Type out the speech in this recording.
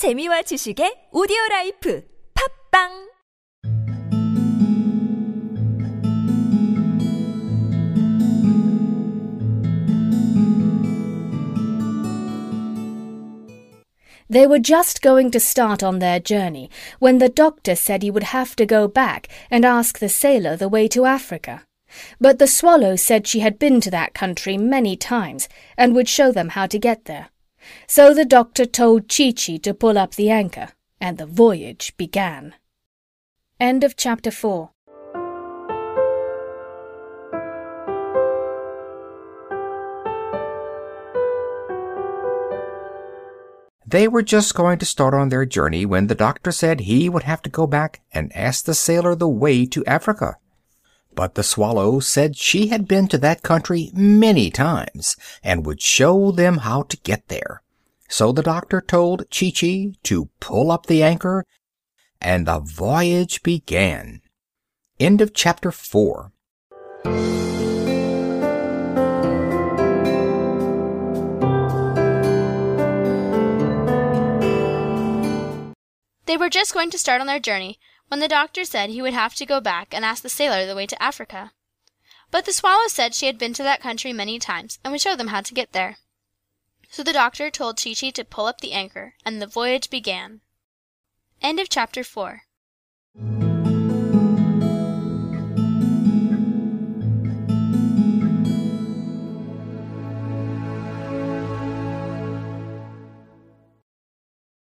재미와 지식의 오디오 라이프 팝빵 They were just going to start on their journey when the doctor said he would have to go back and ask the sailor the way to Africa. But the swallow said she had been to that country many times and would show them how to get there. So the doctor told Chee-Chee to pull up the anchor, and the voyage began. End of chapter 4. They were just going to start on their journey when the doctor said he would have to go back and ask the sailor the way to Africa. But the swallow said she had been to that country many times and would show them how to get there. So the doctor told Chee-Chee to pull up the anchor, and the voyage began. End of chapter 4. They were just going to start on their journey when the doctor said he would have to go back and ask the sailor the way to Africa. But the swallow said she had been to that country many times and would show them how to get there. So the doctor told Chee-Chee to pull up the anchor, and the voyage began. End of chapter 4.